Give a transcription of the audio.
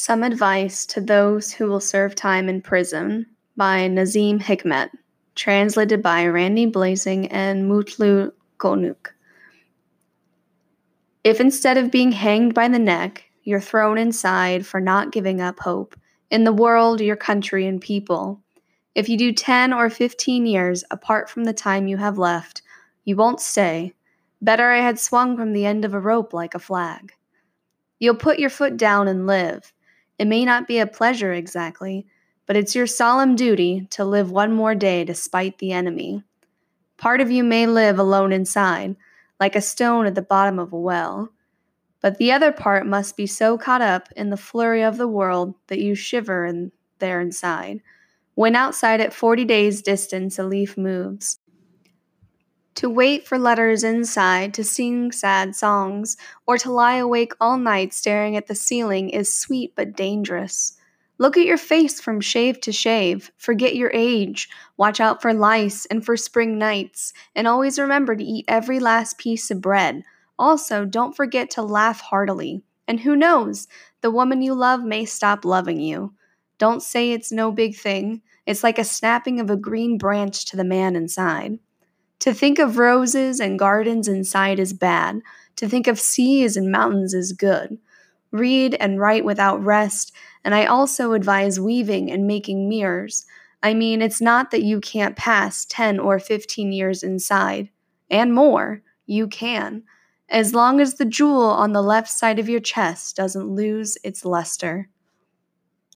Some Advice to Those Who Will Serve Time in Prison by Nazim Hikmet, translated by Randy Blasing and Mutlu Konuk. If instead of being hanged by the neck, you're thrown inside for not giving up hope in the world, your country, and people, if you do 10 or 15 years apart from the time you have left, you won't stay. Better I had swung from the end of a rope like a flag. You'll put your foot down and live. It may not be a pleasure exactly, but it's your solemn duty to live one more day despite the enemy. Part of you may live alone inside, like a stone at the bottom of a well, but the other part must be so caught up in the flurry of the world that you shiver in there inside. When outside at 40 days' distance a leaf moves, to wait for letters inside, to sing sad songs, or to lie awake all night staring at the ceiling is sweet but dangerous. Look at your face from shave to shave. Forget your age. Watch out for lice and for spring nights. And always remember to eat every last piece of bread. Also, don't forget to laugh heartily. And who knows, the woman you love may stop loving you. Don't say it's no big thing. It's like a snapping of a green branch to the man inside. To think of roses and gardens inside is bad. To think of seas and mountains is good. Read and write without rest, and I also advise weaving and making mirrors. I mean, it's not that you can't pass 10 or 15 years inside, and more. You can, as long as the jewel on the left side of your chest doesn't lose its luster.